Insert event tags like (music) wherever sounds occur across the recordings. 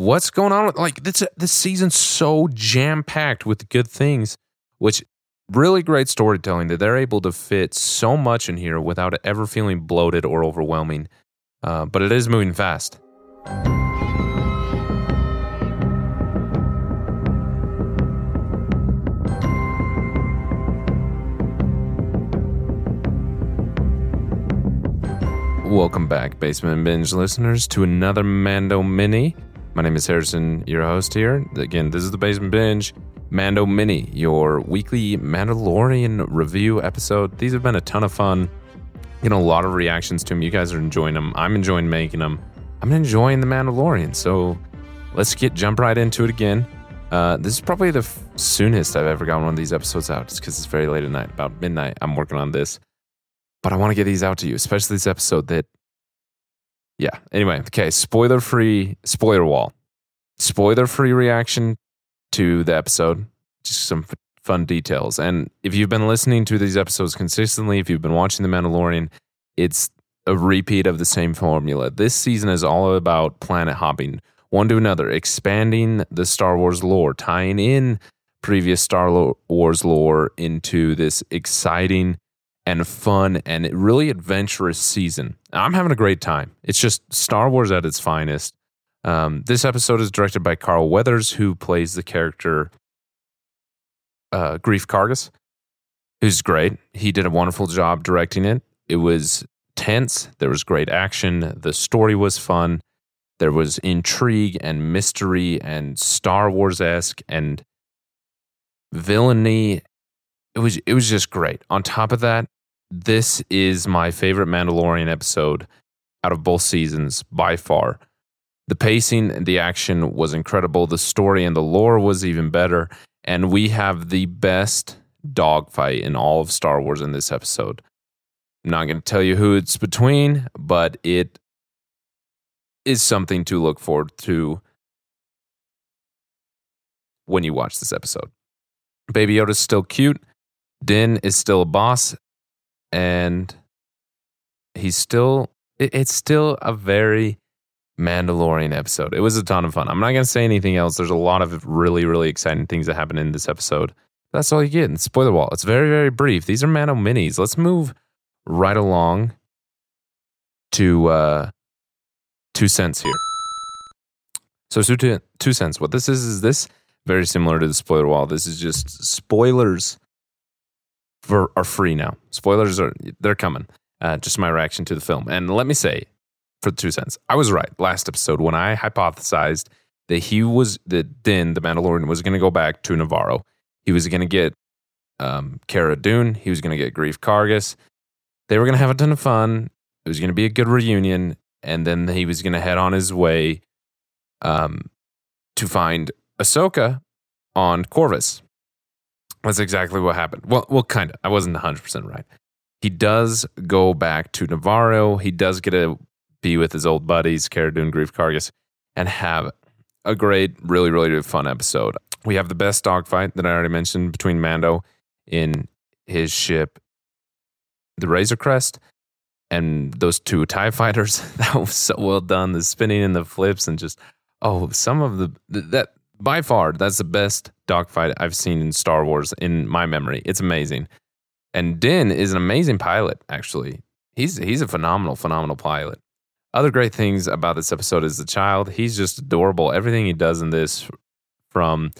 What's going on with like this this season's so jam-packed with good things, which really great storytelling that they're able to fit so much in here without ever feeling bloated or overwhelming. Uh, but it is moving fast. Welcome back, Basement Binge listeners, to another Mando Mini. My name is Harrison, your host here. Again, this is the Basement Binge Mando Mini, your weekly Mandalorian review episode. These have been a ton of fun. Getting a lot of reactions to them. You guys are enjoying them. I'm enjoying making them. I'm enjoying the Mandalorian. So let's get jump right into it again. Uh, this is probably the f- soonest I've ever gotten one of these episodes out. It's because it's very late at night, about midnight. I'm working on this but I want to get these out to you, especially this episode that, yeah. Anyway, okay, spoiler free, spoiler wall, spoiler free reaction to the episode, just some f- fun details. And if you've been listening to these episodes consistently, if you've been watching The Mandalorian, it's a repeat of the same formula. This season is all about planet hopping, one to another, expanding the Star Wars lore, tying in previous Star Wars lore into this exciting and fun and really adventurous season. I'm having a great time. It's just Star Wars at its finest. Um, this episode is directed by Carl Weathers, who plays the character uh, Greef Karga, who's great. He did a wonderful job directing it. It was tense. There was great action. The story was fun. There was intrigue and mystery and Star Wars esque and villainy. It was it was just great. On top of that, this is my favorite Mandalorian episode out of both seasons by far. The pacing and the action was incredible. The story and the lore was even better. And we have the best dogfight in all of Star Wars in this episode. I'm not going to tell you who it's between, but it is something to look forward to when you watch this episode. Baby Yoda's still cute. Din is still a boss and he's still it's still a very Mandalorian episode. It was a ton of fun. I'm not to say anything else. There's a lot of really, really exciting things that happen in this episode. That's all you get. And spoiler wall. It's very, very brief. These are Mando minis. Let's move right along to uh, two cents here. So, two, two cents. What this is is this very similar to the spoiler wall. This is just spoilers for, are free now. Spoilers are they're coming. Uh, just my reaction to the film. And let me say, for two cents, I was right last episode when I hypothesized that he was that Din, the Mandalorian, was going to go back to Navarro. He was going to get um, Cara Dune. He was going to get Greef Karga. They were going to have a ton of fun. It was going to be a good reunion, and then he was going to head on his way um, to find Ahsoka on Corvus. That's exactly what happened. Well, well, kind of. I wasn't 100% right. He does go back to Navarro. He does get to be with his old buddies, Cara Dune, Greef Karga, and have a great, really, really fun episode. We have the best dogfight that I already mentioned between Mando in his ship, the Razor Crest, and those two TIE fighters. (laughs) that was so well done. The spinning and the flips, and just, oh, some of the, that, by far, that's the best dogfight I've seen in Star Wars in my memory. It's amazing. And Din is an amazing pilot, actually. He's he's a phenomenal, phenomenal pilot. Other great things about this episode is the child. He's just adorable. Everything he does in this, from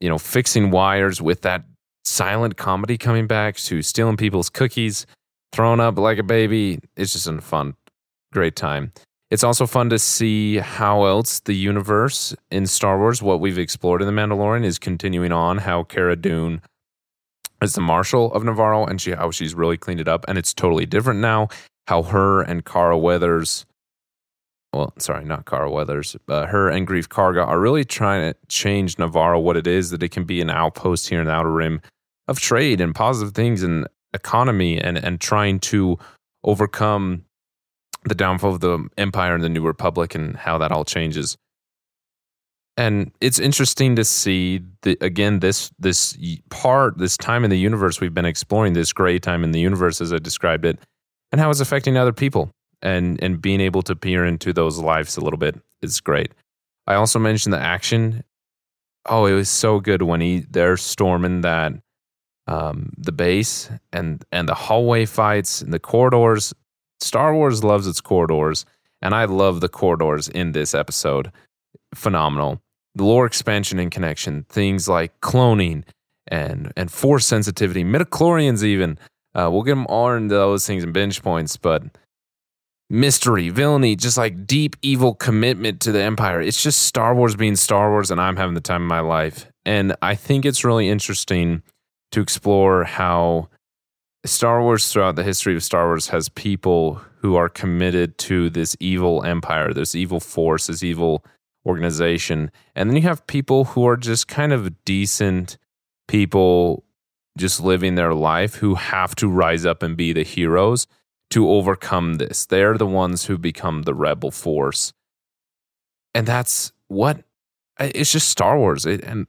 you know fixing wires with that silent comedy coming back to stealing people's cookies, throwing up like a baby. It's just a fun, great time. It's also fun to see how else the universe in Star Wars, what we've explored in The Mandalorian, is continuing on. How Cara Dune is the Marshal of Navarro, and she, how she's really cleaned it up. And it's totally different now. How her and Carl Weathers well, sorry, not Carl Weathers, uh, her and Greef Karga are really trying to change Navarro what it is that it can be an outpost here in the Outer Rim of trade and positive things and economy and, and trying to overcome the downfall of the Empire and the New Republic and how that all changes. And it's interesting to see the, again this this part this time in the universe we've been exploring this gray time in the universe as I described it and how it's affecting other people and and being able to peer into those lives a little bit is great. I also mentioned the action. Oh, it was so good when he they're storming that um, the base and and the hallway fights and the corridors. Star Wars loves its corridors, and I love the corridors in this episode. Phenomenal. The lore expansion and connection, things like cloning and and force sensitivity, midichlorians even. Uh, we'll get them all into those things and binge points, but mystery, villainy, just like deep evil commitment to the empire. It's just Star Wars being Star Wars, and I'm having the time of my life. And I think it's really interesting to explore how Star Wars throughout the history of Star Wars has people who are committed to this evil empire, this evil force, this evil organization. And then you have people who are just kind of decent people just living their life who have to rise up and be the heroes to overcome this. They're the ones who become the rebel force. And that's what it's just Star Wars. It, and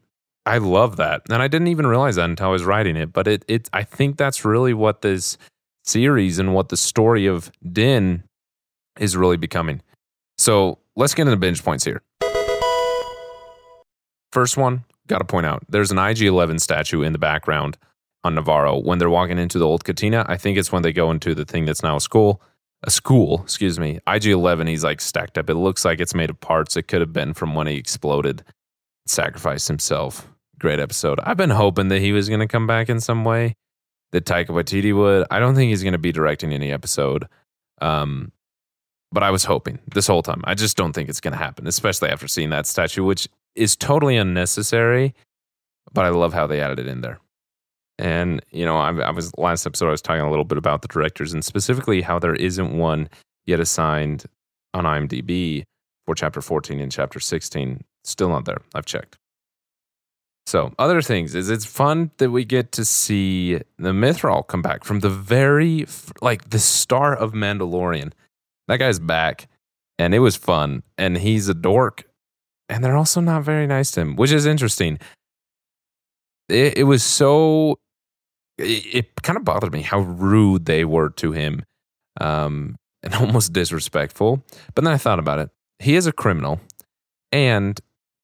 I love that. And I didn't even realize that until I was writing it, but it it I think that's really what this series and what the story of Din is really becoming. So, let's get into binge points here. First one, got to point out, there's an IG-11 statue in the background on Navarro. when they're walking into the old Cantina. I think it's when they go into the thing that's now a school. A school, excuse me. IG 11, he's like stacked up. It looks like it's made of parts. It could have been from when he exploded, sacrificed himself. Great episode. I've been hoping that he was going to come back in some way, that Taika Waititi would. I don't think he's going to be directing any episode. Um, but I was hoping this whole time. I just don't think it's going to happen, especially after seeing that statue, which is totally unnecessary. But I love how they added it in there. And you know, I, I, was last episode I was talking a little bit about the directors and specifically how there isn't one yet assigned on IMDb for chapter 14 and chapter 16. Still not there. I've checked. So, other things is it's fun that we get to see the Mythrol come back from the very like the star of Mandalorian. That guy's back, and it was fun. And he's a dork, and they're also not very nice to him, which is interesting. It, it was so it, it kind of bothered me how rude they were to him um, and (laughs) almost disrespectful. But then I thought about it. He is a criminal, and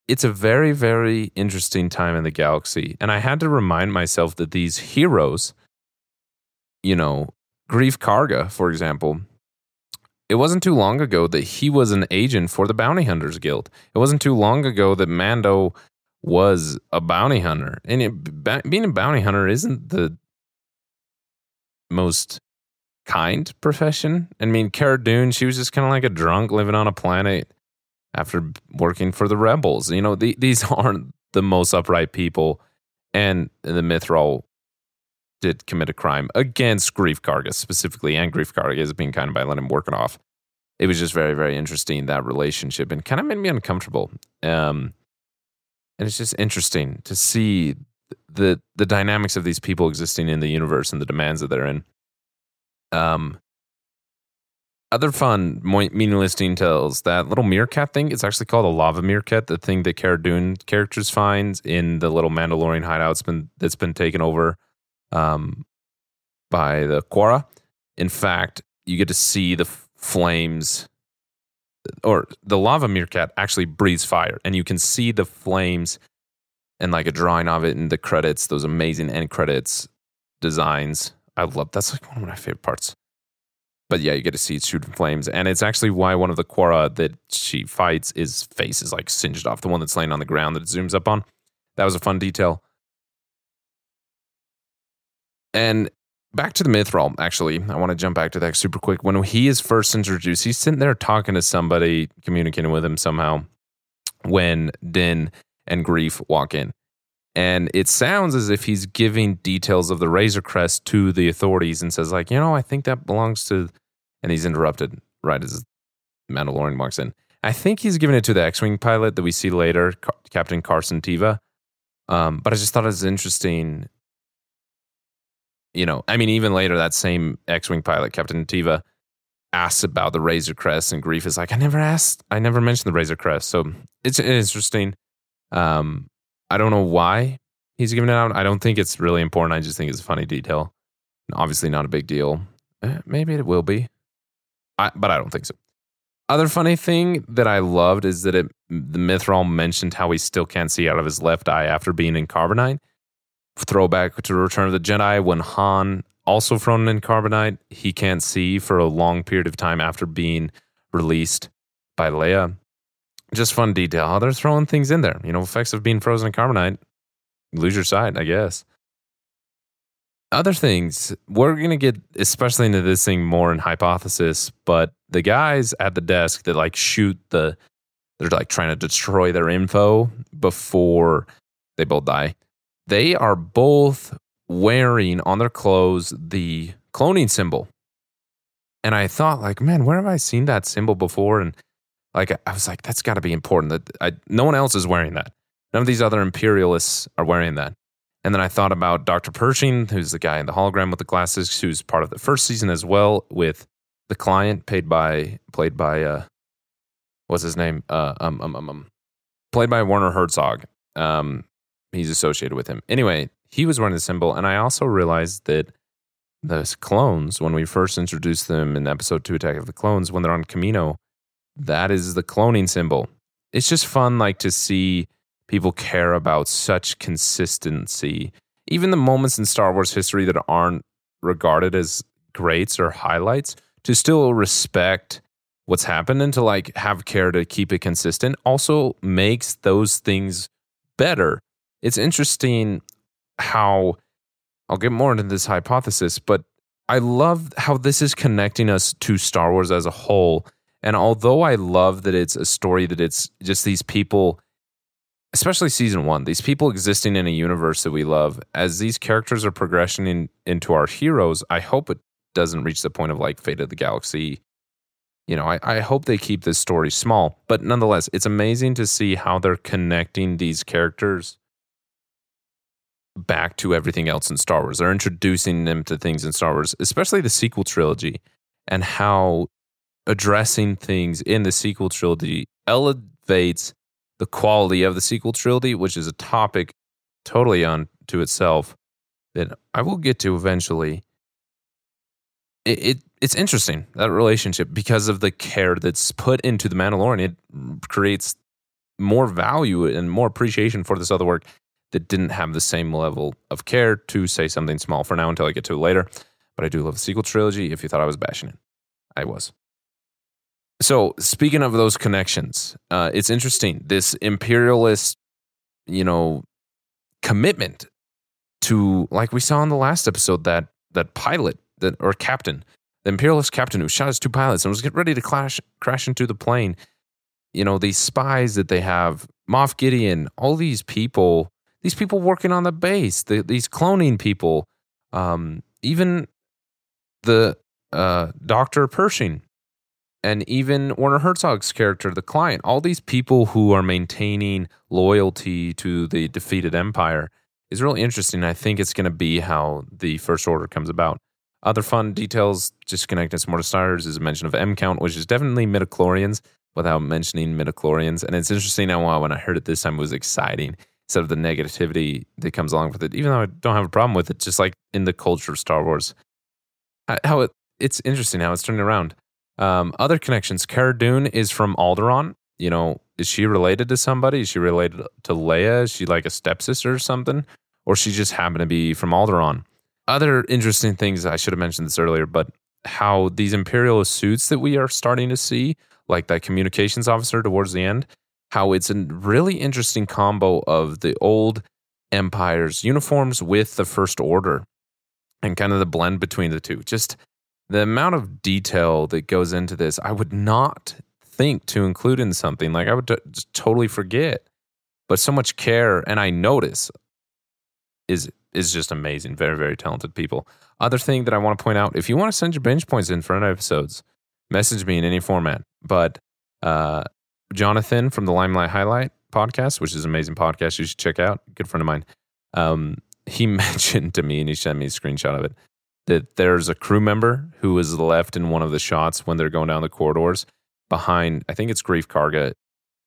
it's a very, very interesting time in the galaxy. And I had to remind myself that these heroes, you know, Greef Karga, for example, it wasn't too long ago that he was an agent for the Bounty Hunters Guild. It wasn't too long ago that Mando was a bounty hunter. And it, being a bounty hunter isn't the most kind profession. I mean, Cara Dune, she was just kind of like a drunk living on a planet after working for the rebels. You know, the, these (laughs) aren't the most upright people. And the Mythrol did commit a crime against Greef Karga specifically, and Greef Karga being kind of by letting him work it off. It was just very, very interesting that relationship, and kind of made me uncomfortable. Um, and it's just interesting to see the the dynamics of these people existing in the universe and the demands that they're in. Um, other fun, meaningless details. That little meerkat thing, it's actually called a lava meerkat. The thing that Cara Dune characters finds in the little Mandalorian hideout's been that's been taken over um, by the Quarra. In fact, you get to see the flames, or the lava meerkat actually breathes fire, and you can see the flames and like a drawing of it in the credits, those amazing end credits designs. I love that's like one of my favorite parts. But yeah, you get to see it shooting flames, and it's actually why one of the Quarra that she fights is face is like singed off. The one that's laying on the ground that it zooms up on. That was a fun detail. And back to the Mythrol, actually, I want to jump back to that super quick. When he is first introduced, he's sitting there talking to somebody, communicating with him somehow. When Din and Greef walk in. And it sounds as if he's giving details of the Razor Crest to the authorities and says, like, you know, I think that belongs to. And he's interrupted right as Mandalorian walks in. I think he's giving it to the X-wing pilot that we see later, Ca- Captain Carson Teva. Um, but I just thought it was interesting. You know, I mean, even later, that same X-wing pilot, Captain Teva, asks about the Razor Crest, and Greef is like, "I never asked, I never mentioned the Razor Crest." So it's interesting. Um, I don't know why he's giving it out. I don't think it's really important. I just think it's a funny detail. Obviously, not a big deal. Eh, maybe it will be, I, but I don't think so. Other funny thing that I loved is that it, the Mythrol mentioned how he still can't see out of his left eye after being in carbonite. Throwback to Return of the Jedi when Han, also thrown in carbonite, he can't see for a long period of time after being released by Leia. Just fun detail how they're throwing things in there. You know, effects of being frozen in carbonite. Lose your sight, I guess other things, we're going to get especially into this thing more in hypothesis, but the guys at the desk that like shoot the, they're like trying to destroy their info before they both die. They are both wearing on their clothes the cloning symbol. And I thought, like, man, where have I seen that symbol before? And like, I was like, that's got to be important. That I, no one else is wearing that. None of these other imperialists are wearing that. And then I thought about Dr. Pershing, who's the guy in the hologram with the glasses, who's part of the first season as well, with the client paid by played by uh what's his name? Uh um um um, um played by Werner Herzog. Um he's associated with him. Anyway, he was wearing the symbol, and I also realized that those clones, when we first introduced them in episode two, Attack of the Clones, when they're on Kamino, that is the cloning symbol. It's just fun like to see people care about such consistency. Even the moments in Star Wars history that aren't regarded as greats or highlights, to still respect what's happened and to like have care to keep it consistent also makes those things better. It's interesting how I'll get more into this hypothesis, but I love how this is connecting us to Star Wars as a whole. And although I love that it's a story that it's just these people especially season one, these people existing in a universe that we love, as these characters are progressing in, into our heroes, I hope it doesn't reach the point of like Fate of the Galaxy. You know, I, I hope they keep this story small, but nonetheless, it's amazing to see how they're connecting these characters back to everything else in Star Wars. They're introducing them to things in Star Wars, especially the sequel trilogy, and how addressing things in the sequel trilogy elevates the quality of the sequel trilogy, which is a topic totally on to itself that I will get to eventually. It, it it's interesting that relationship because of the care that's put into the Mandalorian. It creates more value and more appreciation for this other work that didn't have the same level of care to say something small for now until I get to it later. But I do love the sequel trilogy. If you thought I was bashing it, I was. So speaking of those connections, uh, it's interesting. This imperialist, you know, commitment to, like we saw in the last episode, that that pilot that or captain, the imperialist captain who shot his two pilots and was getting ready to crash crash into the plane. You know, these spies that they have, Moff Gideon, all these people, these people working on the base, the, these cloning people, um, even the uh, Doctor Pershing and even Werner Herzog's character, the client, all these people who are maintaining loyalty to the defeated empire is really interesting. I think it's going to be how the First Order comes about. Other fun details, just connecting some more to Stars, is a mention of M Count, which is definitely midichlorians without mentioning midichlorians. And it's interesting now uh, when I heard it this time, it was exciting instead of the negativity that comes along with it, even though I don't have a problem with it, just like in the culture of Star Wars. How it, it's interesting how it's turning around. Um, other connections. Cara Dune is from Alderaan. You know, is she related to somebody? Is she related to Leia? Is she like a stepsister or something? Or she just happened to be from Alderaan? Other interesting things, I should have mentioned this earlier, but how these imperial suits that we are starting to see, like that communications officer towards the end, how it's a really interesting combo of the old empire's uniforms with the first order and kind of the blend between the two. Just the amount of detail that goes into this, I would not think to include in something. Like I would t- totally forget. But so much care, and I notice is is just amazing. Very very talented people. Other thing that I want to point out: if you want to send your binge points in for episodes, message me in any format. But uh, Jonathan from the Limelight Highlight podcast, which is an amazing podcast you should check out, good friend of mine. Um, he (laughs) mentioned to me, and he sent me a screenshot of it, that there's a crew member who was left in one of the shots when they're going down the corridors behind, I think it's Greef Karga,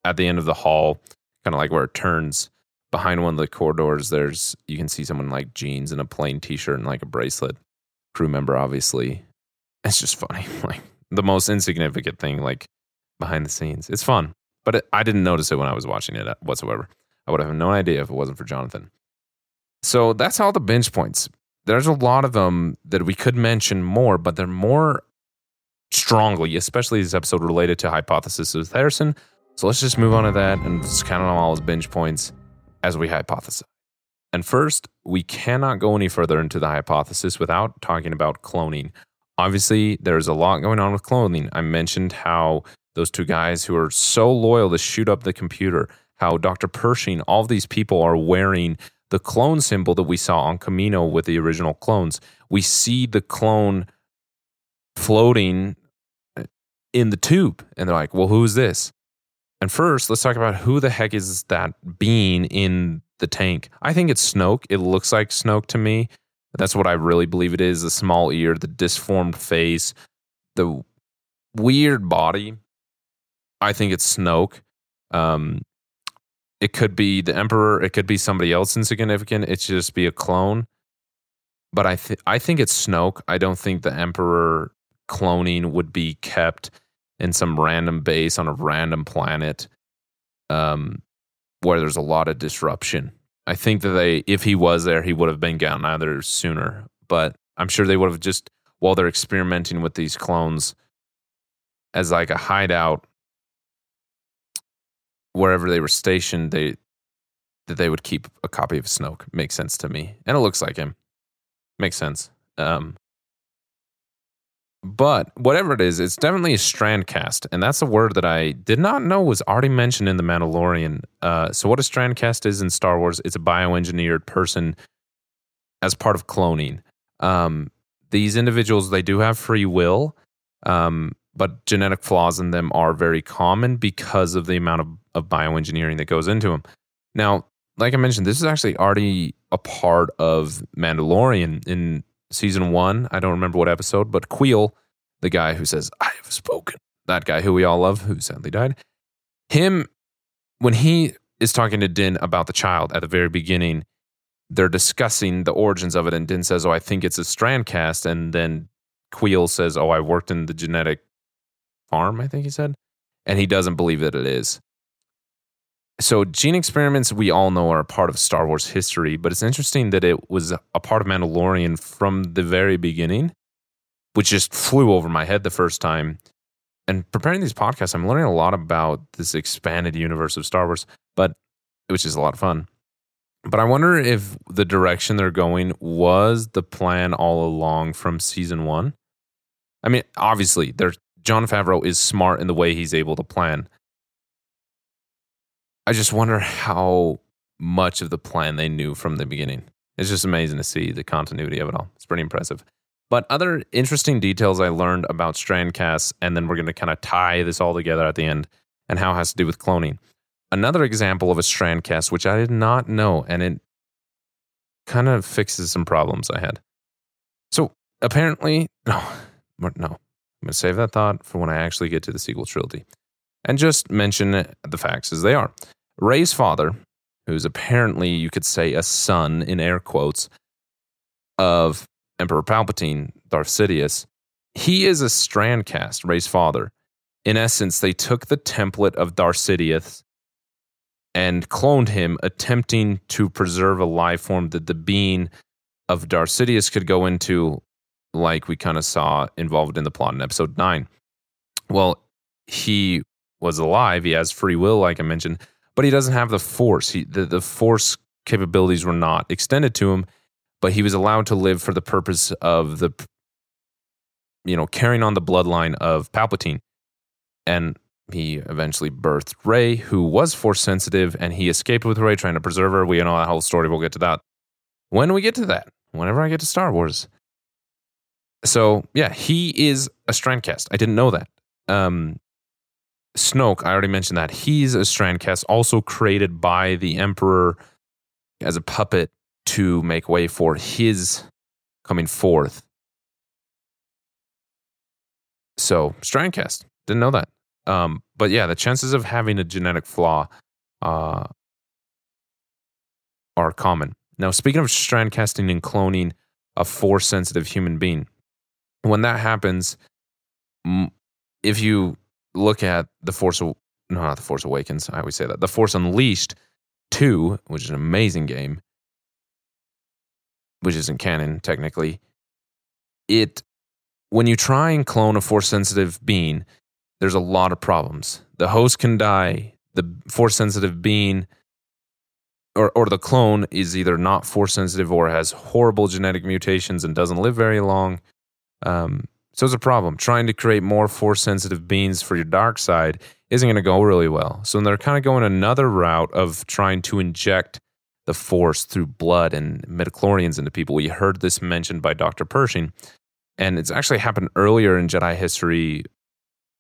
at the end of the hall, kind of like where it turns behind one of the corridors. There's, you can see someone like jeans and a plain t shirt and like a bracelet. Crew member, obviously. It's just funny. (laughs) Like the most insignificant thing, like behind the scenes. It's fun, but it, I didn't notice it when I was watching it whatsoever. I would have no idea if it wasn't for Jonathan. So that's all the bench points. There's a lot of them that we could mention more, but they're more strongly, especially this episode related to Hypothesis with Harrison. So let's just move on to that and just count on all his binge points as we hypothesize. And first, we cannot go any further into the hypothesis without talking about cloning. Obviously, there's a lot going on with cloning. I mentioned how those two guys who are so loyal to shoot up the computer, how Dr. Pershing, all of these people are wearing the clone symbol that we saw on Kamino with the original clones. We see the clone floating in the tube, and they're like, well, who's this? And first, let's talk about who the heck is that being in the tank. I think it's Snoke. It looks like Snoke to me. That's what I really believe it is the small ear, the disformed face, the weird body. I think it's Snoke. Um, it could be the Emperor. It could be somebody else insignificant. It should just be a clone. But I, th- I think it's Snoke. I don't think the Emperor cloning would be kept in some random base on a random planet um, where there's a lot of disruption. I think that they, if he was there, he would have been gotten either sooner. But I'm sure they would have just, while they're experimenting with these clones as like a hideout, wherever they were stationed, they that they would keep a copy of Snoke. Makes sense to me, and it looks like him. Makes sense. Um, but whatever it is, it's definitely a strand cast, and that's a word that I did not know was already mentioned in the Mandalorian. Uh, so, what a strand cast is in Star Wars, it's a bioengineered person as part of cloning. Um, these individuals they do have free will, um, but genetic flaws in them are very common because of the amount of, of bioengineering that goes into them. Now, like I mentioned, this is actually already a part of Mandalorian in season one. I don't remember what episode, but Kuiil, the guy who says, I have spoken, that guy who we all love, who sadly died, him, when he is talking to Din about the child at the very beginning, they're discussing the origins of it. And Din says, Oh, I think it's a strand cast. And then Kuiil says, Oh, I worked in the genetic farm, I think he said. And he doesn't believe that it is so gene experiments we all know are a part of Star Wars history, but it's interesting that it was a part of Mandalorian from the very beginning, which just flew over my head the first time. And preparing these podcasts, I'm learning a lot about this expanded universe of Star Wars, but which is a lot of fun. But I wonder if the direction they're going was the plan all along from season one. I mean, obviously, Jon Favreau is smart in the way he's able to plan I just wonder how much of the plan they knew from the beginning. It's just amazing to see the continuity of it all. It's pretty impressive. But other interesting details I learned about Strandcasts, and then we're going to kind of tie this all together at the end and how it has to do with cloning. Another example of a Strandcast, which I did not know, and it kind of fixes some problems I had. So apparently, (laughs) no, no, I'm going to save that thought for when I actually get to the sequel trilogy and just mention the facts as they are. Rey's father, who's apparently, you could say, a son in air quotes of Emperor Palpatine, Darth Sidious, he is a strand cast, Rey's father. In essence, they took the template of Darth Sidious and cloned him, attempting to preserve a life form that the being of Darth Sidious could go into, like we kind of saw involved in the plot in episode 9. Well, he was alive. He has free will, like I mentioned, but he doesn't have the force. He, the, the force capabilities were not extended to him, but he was allowed to live for the purpose of the, you know, carrying on the bloodline of Palpatine. And he eventually birthed Rey, who was force sensitive, and he escaped with Rey, trying to preserve her. We know that whole story. We'll get to that when we get to that. Whenever I get to Star Wars. So yeah, he is a strandcast. I didn't know that. um, Snoke, I already mentioned that he's a Strandcast, also created by the Emperor as a puppet to make way for his coming forth. So Strandcast, didn't know that. Um, but yeah, the chances of having a genetic flaw uh, are common. Now, speaking of strandcasting and cloning a force sensitive human being, when that happens, if you look at the Force, no, not the Force Awakens, I always say that, the Force Unleashed 2, which is an amazing game, which isn't canon technically, it, when you try and clone a force sensitive being, there's a lot of problems. The host can die, the force sensitive being or, or the clone is either not force sensitive or has horrible genetic mutations and doesn't live very long. Um, so it's a problem. Trying to create more force sensitive beings for your dark side isn't going to go really well. So they're kind of going another route of trying to inject the force through blood and midichlorians into people. We heard this mentioned by Dr. Pershing, and it's actually happened earlier in Jedi history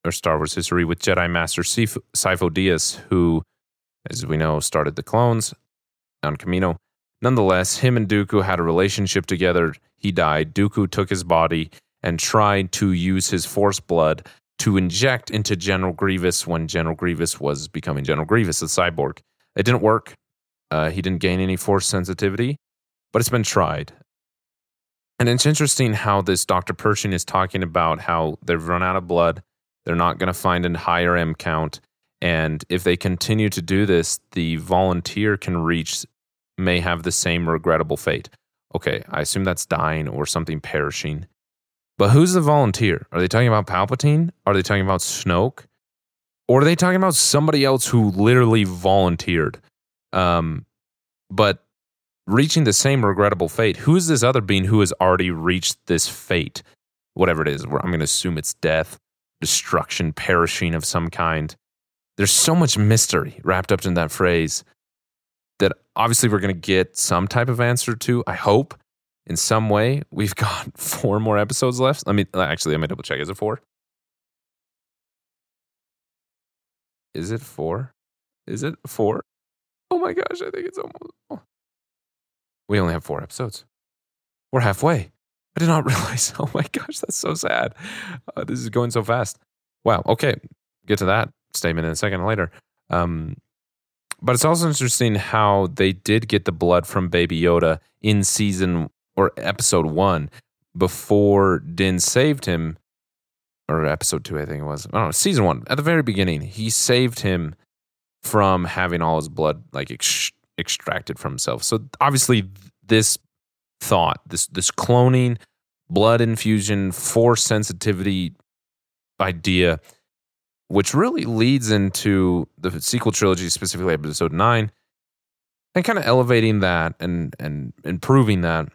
or Star Wars history with Jedi Master Sifo Dyas, who, as we know, started the clones on Kamino. Nonetheless, him and Dooku had a relationship together. He died. Dooku took his body and tried to use his Force blood to inject into General Grievous when General Grievous was becoming General Grievous, the cyborg. It didn't work. Uh, he didn't gain any Force sensitivity, but it's been tried. And it's interesting how this Dr. Pershing is talking about how they've run out of blood. They're not going to find a higher M count. And if they continue to do this, the volunteer can reach may have the same regrettable fate. Okay, I assume that's dying or something perishing. But who's the volunteer? Are they talking about Palpatine? Are they talking about Snoke? Or are they talking about somebody else who literally volunteered? Um, but reaching the same regrettable fate. Who is this other being who has already reached this fate? Whatever it is, I'm going to assume it's death, destruction, perishing of some kind. There's so much mystery wrapped up in that phrase that obviously we're going to get some type of answer to. I hope in some way. We've (laughs) got four more episodes left. Let me actually let me double check. Is it four? Is it four? Is it four? Oh my gosh, I think it's almost. Oh. We only have four episodes. We're halfway. I did not (laughs) realize. Oh my gosh, that's so sad. Uh, this is going so fast. Wow. Okay, get to that statement in a second later. Um, but it's also interesting how they did get the blood from Baby Yoda in season or episode one before Din saved him, or episode two, I think it was. I don't know, season one, at the very beginning, he saved him from having all his blood like ex- extracted from himself. So obviously, this thought, this this cloning, blood infusion, force sensitivity idea which really leads into the sequel trilogy, specifically episode nine, and kind of elevating that and and improving that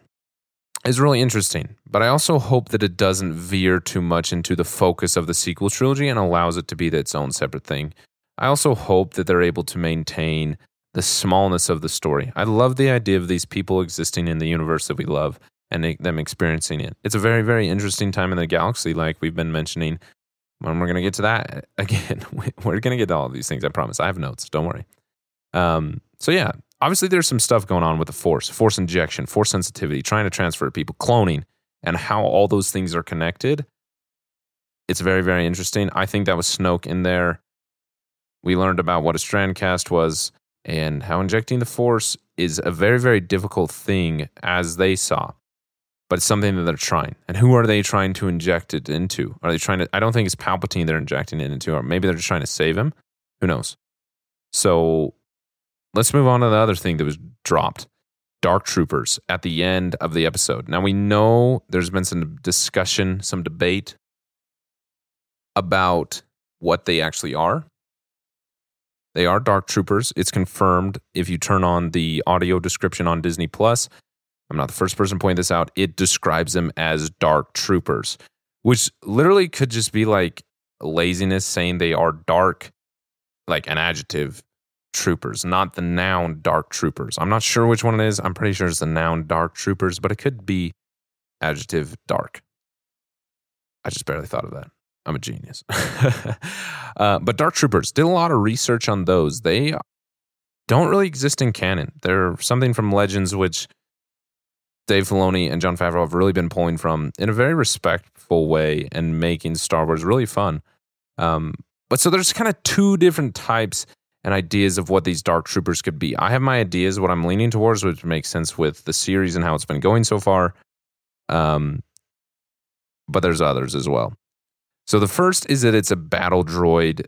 is really interesting. But I also hope that it doesn't veer too much into the focus of the sequel trilogy and allows it to be its own separate thing. I also hope that they're able to maintain the smallness of the story. I love the idea of these people existing in the universe that we love and them experiencing it. It's a very, very interesting time in the galaxy, like we've been mentioning When we're going to get to that (laughs) again. We're going to get to all these things. I promise. I have notes. Don't worry. Um, so, yeah, obviously, there's some stuff going on with the force, force injection, force sensitivity, trying to transfer people, cloning, and how all those things are connected. It's very, very interesting. I think that was Snoke in there. We learned about what a strand cast was and how injecting the force is a very, very difficult thing as they saw but it's something that they're trying. And who are they trying to inject it into? Are they trying to? I don't think it's Palpatine they're injecting it into, or maybe they're just trying to save him. Who knows? So let's move on to the other thing that was dropped Dark Troopers at the end of the episode. Now we know there's been some discussion, some debate about what they actually are. They are Dark Troopers. It's confirmed if you turn on the audio description on Disney Plus. I'm not the first person to point this out. It describes them as dark troopers, which literally could just be like laziness saying they are dark, like an adjective troopers, not the noun dark troopers. I'm not sure which one it is. I'm pretty sure it's the noun dark troopers, but it could be adjective dark. I just barely thought of that. I'm a genius. (laughs) uh, but Dark Troopers did a lot of research on those. They don't really exist in canon. They're something from Legends, which Dave Filoni and Jon Favreau have really been pulling from in a very respectful way and making Star Wars really fun. Um, but so there's kind of two different types and ideas of what these dark troopers could be. I have my ideas, what I'm leaning towards, which makes sense with the series and how it's been going so far. Um, but there's others as well. So the first is that it's a battle droid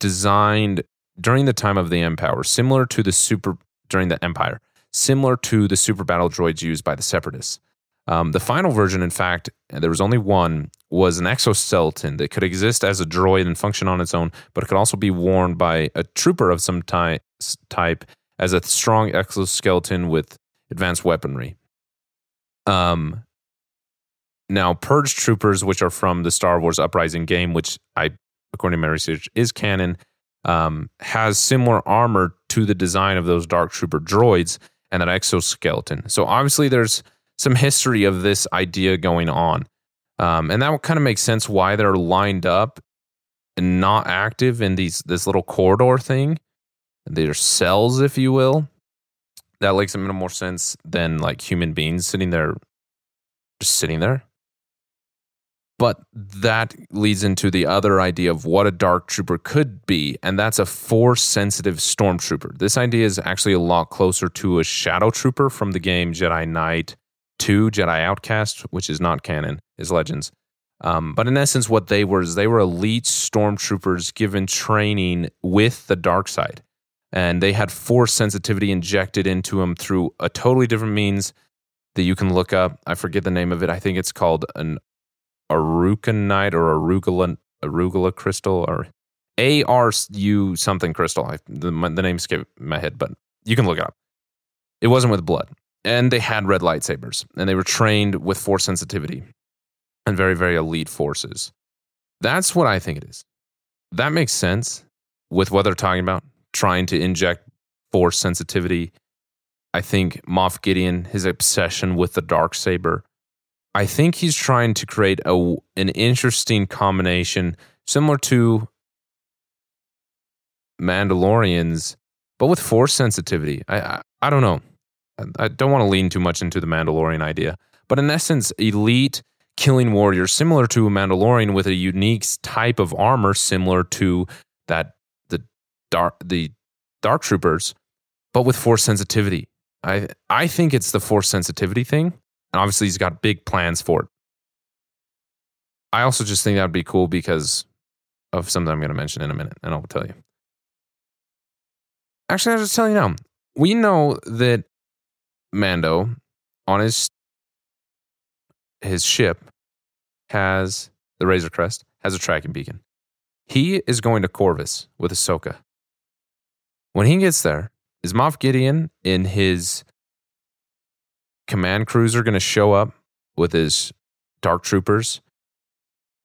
designed during the time of the Empire, similar to the super during the Empire, similar to the super battle droids used by the Separatists. Um, the final version, in fact, there was only one, was an exoskeleton that could exist as a droid and function on its own, but it could also be worn by a trooper of some ty- type as a strong exoskeleton with advanced weaponry. Um, now, Purge troopers, which are from the Star Wars Uprising game, which I, according to my research, is canon, um, has similar armor to the design of those Dark Trooper droids and that exoskeleton. So obviously, there's some history of this idea going on. Um, and that kind of makes sense why they're lined up and not active in these this little corridor thing. They're cells, if you will. That makes a little more sense than like human beings sitting there, just sitting there. But that leads into the other idea of what a dark trooper could be, and that's a force sensitive stormtrooper. This idea is actually a lot closer to a shadow trooper from the game Jedi Knight 2 Jedi Outcast, which is not canon, is Legends. Um, but in essence, what they were is they were elite stormtroopers given training with the dark side. And they had force sensitivity injected into them through a totally different means that you can look up. I forget the name of it. I think it's called an Arucanite or arugula, arugula crystal or ARU something crystal. I, the, the name escaped my head, but you can look it up. It wasn't with blood and they had red lightsabers and they were trained with force sensitivity and very very elite forces. That's what i think it is. That makes sense with what they're talking about trying to inject force sensitivity. I think moff gideon his obsession with the dark saber i think he's trying to create a, an interesting combination similar to mandalorians but with force sensitivity. I, I, I don't know I don't want to lean too much into the Mandalorian idea, but in essence, elite killing warriors, similar to a Mandalorian with a unique type of armor, similar to that the dark the dark troopers, but with force sensitivity. I I think it's the force sensitivity thing, and obviously he's got big plans for it. I also just think that would be cool because of something I'm going to mention in a minute, and I'll tell you. Actually, I'll just tell you now. We know that Mando on his his ship has the Razor Crest, has a tracking beacon. He is going to Corvus with Ahsoka. When he gets there, is Moff Gideon in his command cruiser going to show up with his dark troopers?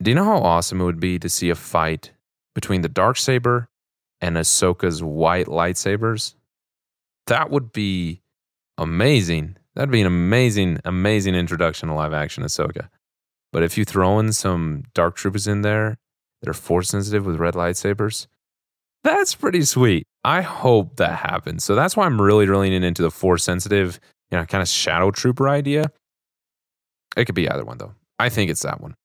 Do you know how awesome it would be to see a fight between the dark saber and Ahsoka's white lightsabers? That would be amazing. That'd be an amazing, amazing introduction to live action Ahsoka. But if you throw in some dark troopers in there that are force sensitive with red lightsabers, that's pretty sweet. I hope that happens. So that's why I'm really, really leaning into the force sensitive, you know, kind of shadow trooper idea. It could be either one though. I think it's that one.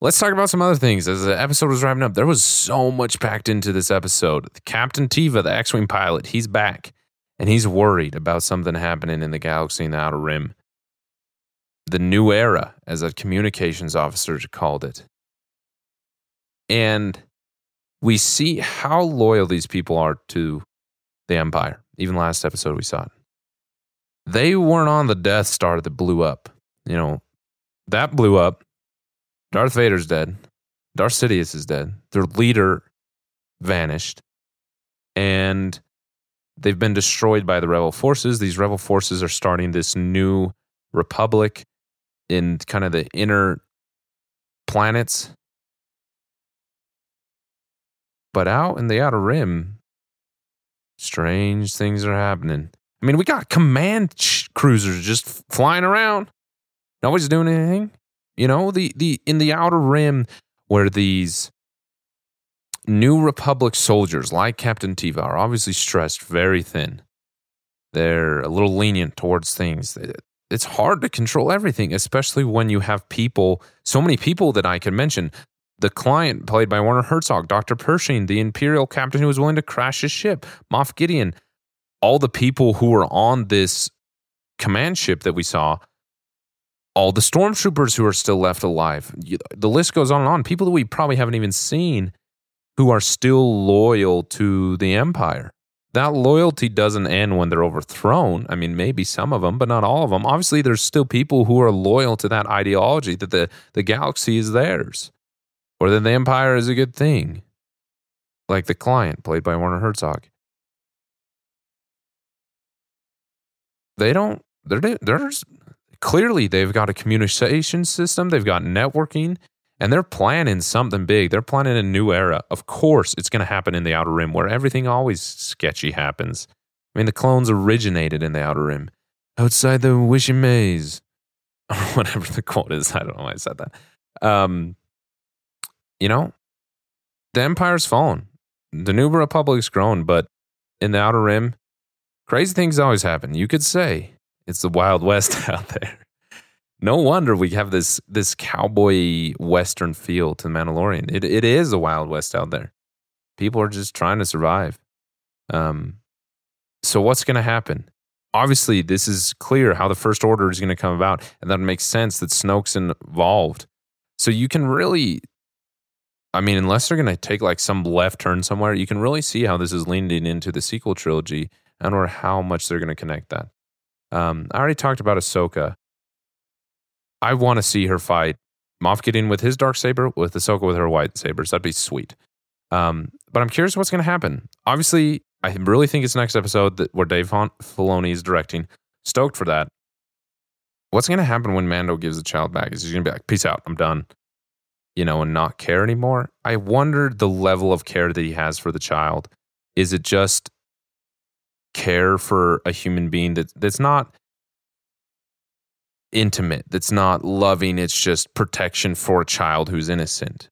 Let's talk about some other things. As the episode was wrapping up, there was so much packed into this episode. Captain Teva, the X Wing pilot, he's back and he's worried about something happening in the galaxy in the outer rim. The new era, as a communications officer called it. And we see how loyal these people are to the Empire. Even last episode, we saw it. They weren't on the Death Star that blew up. You know, that blew up. Darth Vader's dead. Darth Sidious is dead. Their leader vanished. And they've been destroyed by the rebel forces. These rebel forces are starting this new republic in kind of the inner planets. But out in the outer rim, strange things are happening. I mean, we got command cruisers just flying around. Nobody's doing anything. You know, the the in the outer rim, where these New Republic soldiers, like Captain Teva, are obviously stressed very thin. They're a little lenient towards things. It's hard to control everything, especially when you have people, so many people that I can mention. The client, played by Werner Herzog, Dr. Pershing, the Imperial captain who was willing to crash his ship, Moff Gideon, all the people who were on this command ship that we saw, all the stormtroopers who are still left alive. The list goes on and on. People that we probably haven't even seen who are still loyal to the empire. That loyalty doesn't end when they're overthrown. I mean, maybe some of them, but not all of them. Obviously, there's still people who are loyal to that ideology that the, the galaxy is theirs or that the empire is a good thing, like the client played by Werner Herzog. They don't, they're, they're clearly they've got a communication system, they've got networking, and they're planning something big. They're planning a new era. Of course, it's going to happen in the Outer Rim where everything always sketchy happens. I mean, the clones originated in the Outer Rim, outside the Rishi Maze, (laughs) or whatever the quote is. I don't know why I said that. Um, you know, the Empire's fallen. The New Republic's grown, but in the Outer Rim, crazy things always happen. You could say it's the Wild West (laughs) out there no wonder we have this this cowboy western feel to Mandalorian. It it is a wild west out there. People are just trying to survive. Um, so what's going to happen? Obviously, this is clear how the First Order is going to come about, and that makes sense that Snoke's involved. So you can really, I mean, unless they're going to take like some left turn somewhere, you can really see how this is leaning into the sequel trilogy and or how much they're going to connect that. Um, I already talked about Ahsoka. I want to see her fight Moff Gideon with his dark saber, with Ahsoka with her white sabers. That'd be sweet. Um, but I'm curious what's going to happen. Obviously, I really think it's next episode that where Dave Filoni is directing. Stoked for that. What's going to happen when Mando gives the child back? Is he going to be like, "Peace out, I'm done," you know, and not care anymore? I wonder the level of care that he has for the child. Is it just care for a human being that that's not intimate, that's not loving, it's just protection for a child who's innocent,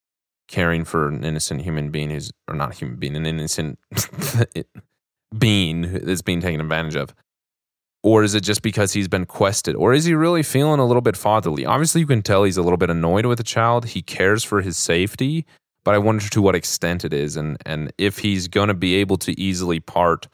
caring for an innocent human being who's, or not a human being, an innocent (laughs) being that's being taken advantage of? Or is it just because he's been quested? Or is he really feeling a little bit fatherly? Obviously, you can tell he's a little bit annoyed with the child. He cares for his safety, but I wonder to what extent it is and, and if he's going to be able to easily part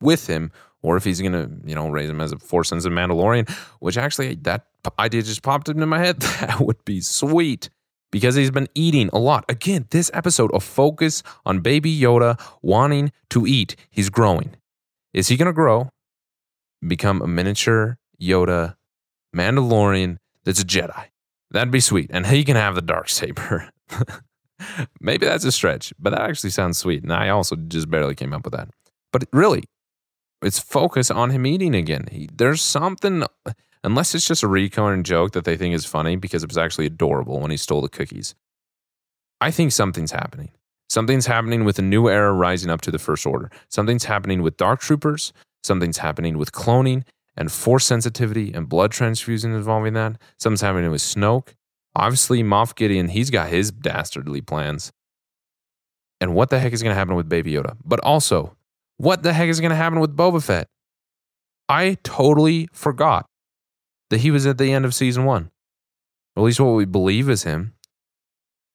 with him or if he's going to, you know, raise him as a Force sensitive Mandalorian, which actually that idea just popped into my head. (laughs) That would be sweet because he's been eating a lot. Again, this episode, of focus on baby Yoda wanting to eat. He's growing. Is he going to grow, become a miniature Yoda Mandalorian that's a Jedi? That'd be sweet. And he can have the dark saber. (laughs) Maybe that's a stretch, but that actually sounds sweet. And I also just barely came up with that. But really, it's focus on him eating again. He, there's something, unless it's just a recurring joke that they think is funny because it was actually adorable when he stole the cookies. I think something's happening. Something's happening with a new era rising up to the First Order. Something's happening with Dark Troopers. Something's happening with cloning and force sensitivity and blood transfusion involving that. Something's happening with Snoke. Obviously, Moff Gideon, he's got his dastardly plans. And what the heck is going to happen with Baby Yoda? But also, what the heck is going to happen with Boba Fett? I totally forgot that he was at the end of season one. At least what we believe is him.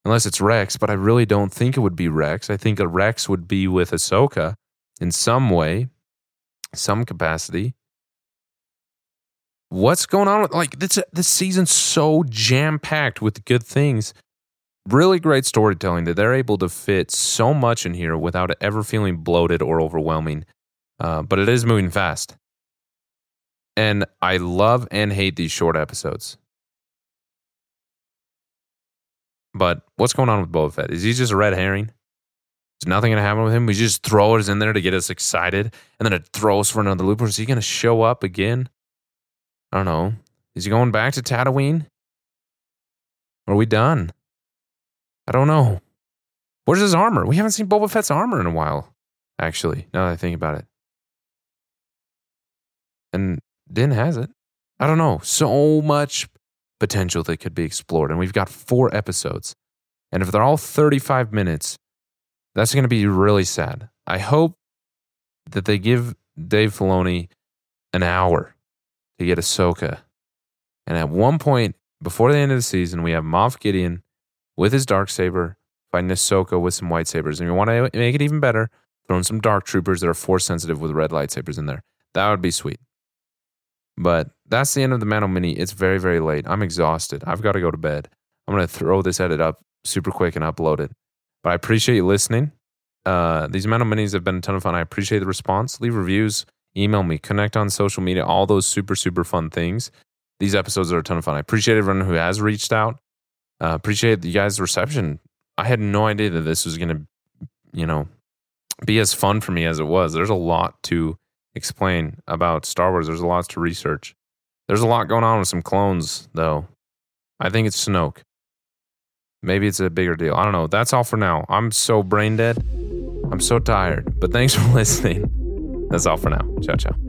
Unless it's Rex, but I really don't think it would be Rex. I think a Rex would be with Ahsoka in some way, some capacity. What's going on with like this this season's so jam-packed with good things really great storytelling that they're able to fit so much in here without ever feeling bloated or overwhelming. Uh, but it is moving fast. And I love and hate these short episodes. But what's going on with Boba Fett? Is he just a red herring? Is nothing going to happen with him? We just throw us in there to get us excited and then it throws for another loop. Or is he going to show up again? I don't know. Is he going back to Tatooine? Are we done? I don't know. Where's his armor? We haven't seen Boba Fett's armor in a while, actually, now that I think about it. And Din has it. I don't know. So much potential that could be explored. And we've got four episodes. And if they're all 35 minutes, that's going to be really sad. I hope that they give Dave Filoni an hour to get Ahsoka. And at one point before the end of the season, we have Moff Gideon with his dark saber fighting Ahsoka with some white sabers. And if you want to make it even better, throw in some dark troopers that are force sensitive with red lightsabers in there. That would be sweet. But that's the end of the Mando Mini. It's very, very late. I'm exhausted. I've got to go to bed. I'm going to throw this edit up super quick and upload it. But I appreciate you listening. Uh, these Mando Minis have been a ton of fun. I appreciate the response. Leave reviews, email me, connect on social media, all those super, super fun things. These episodes are a ton of fun. I appreciate everyone who has reached out. Uh, appreciate you guys' reception. I had no idea that this was going to, you know, be as fun for me as it was. There's a lot to explain about Star Wars. There's a lot to research. There's a lot going on with some clones, though. I think it's Snoke. Maybe it's a bigger deal. I don't know. That's all for now. I'm so brain dead. I'm so tired. But thanks (laughs) for listening. That's all for now. Ciao, ciao.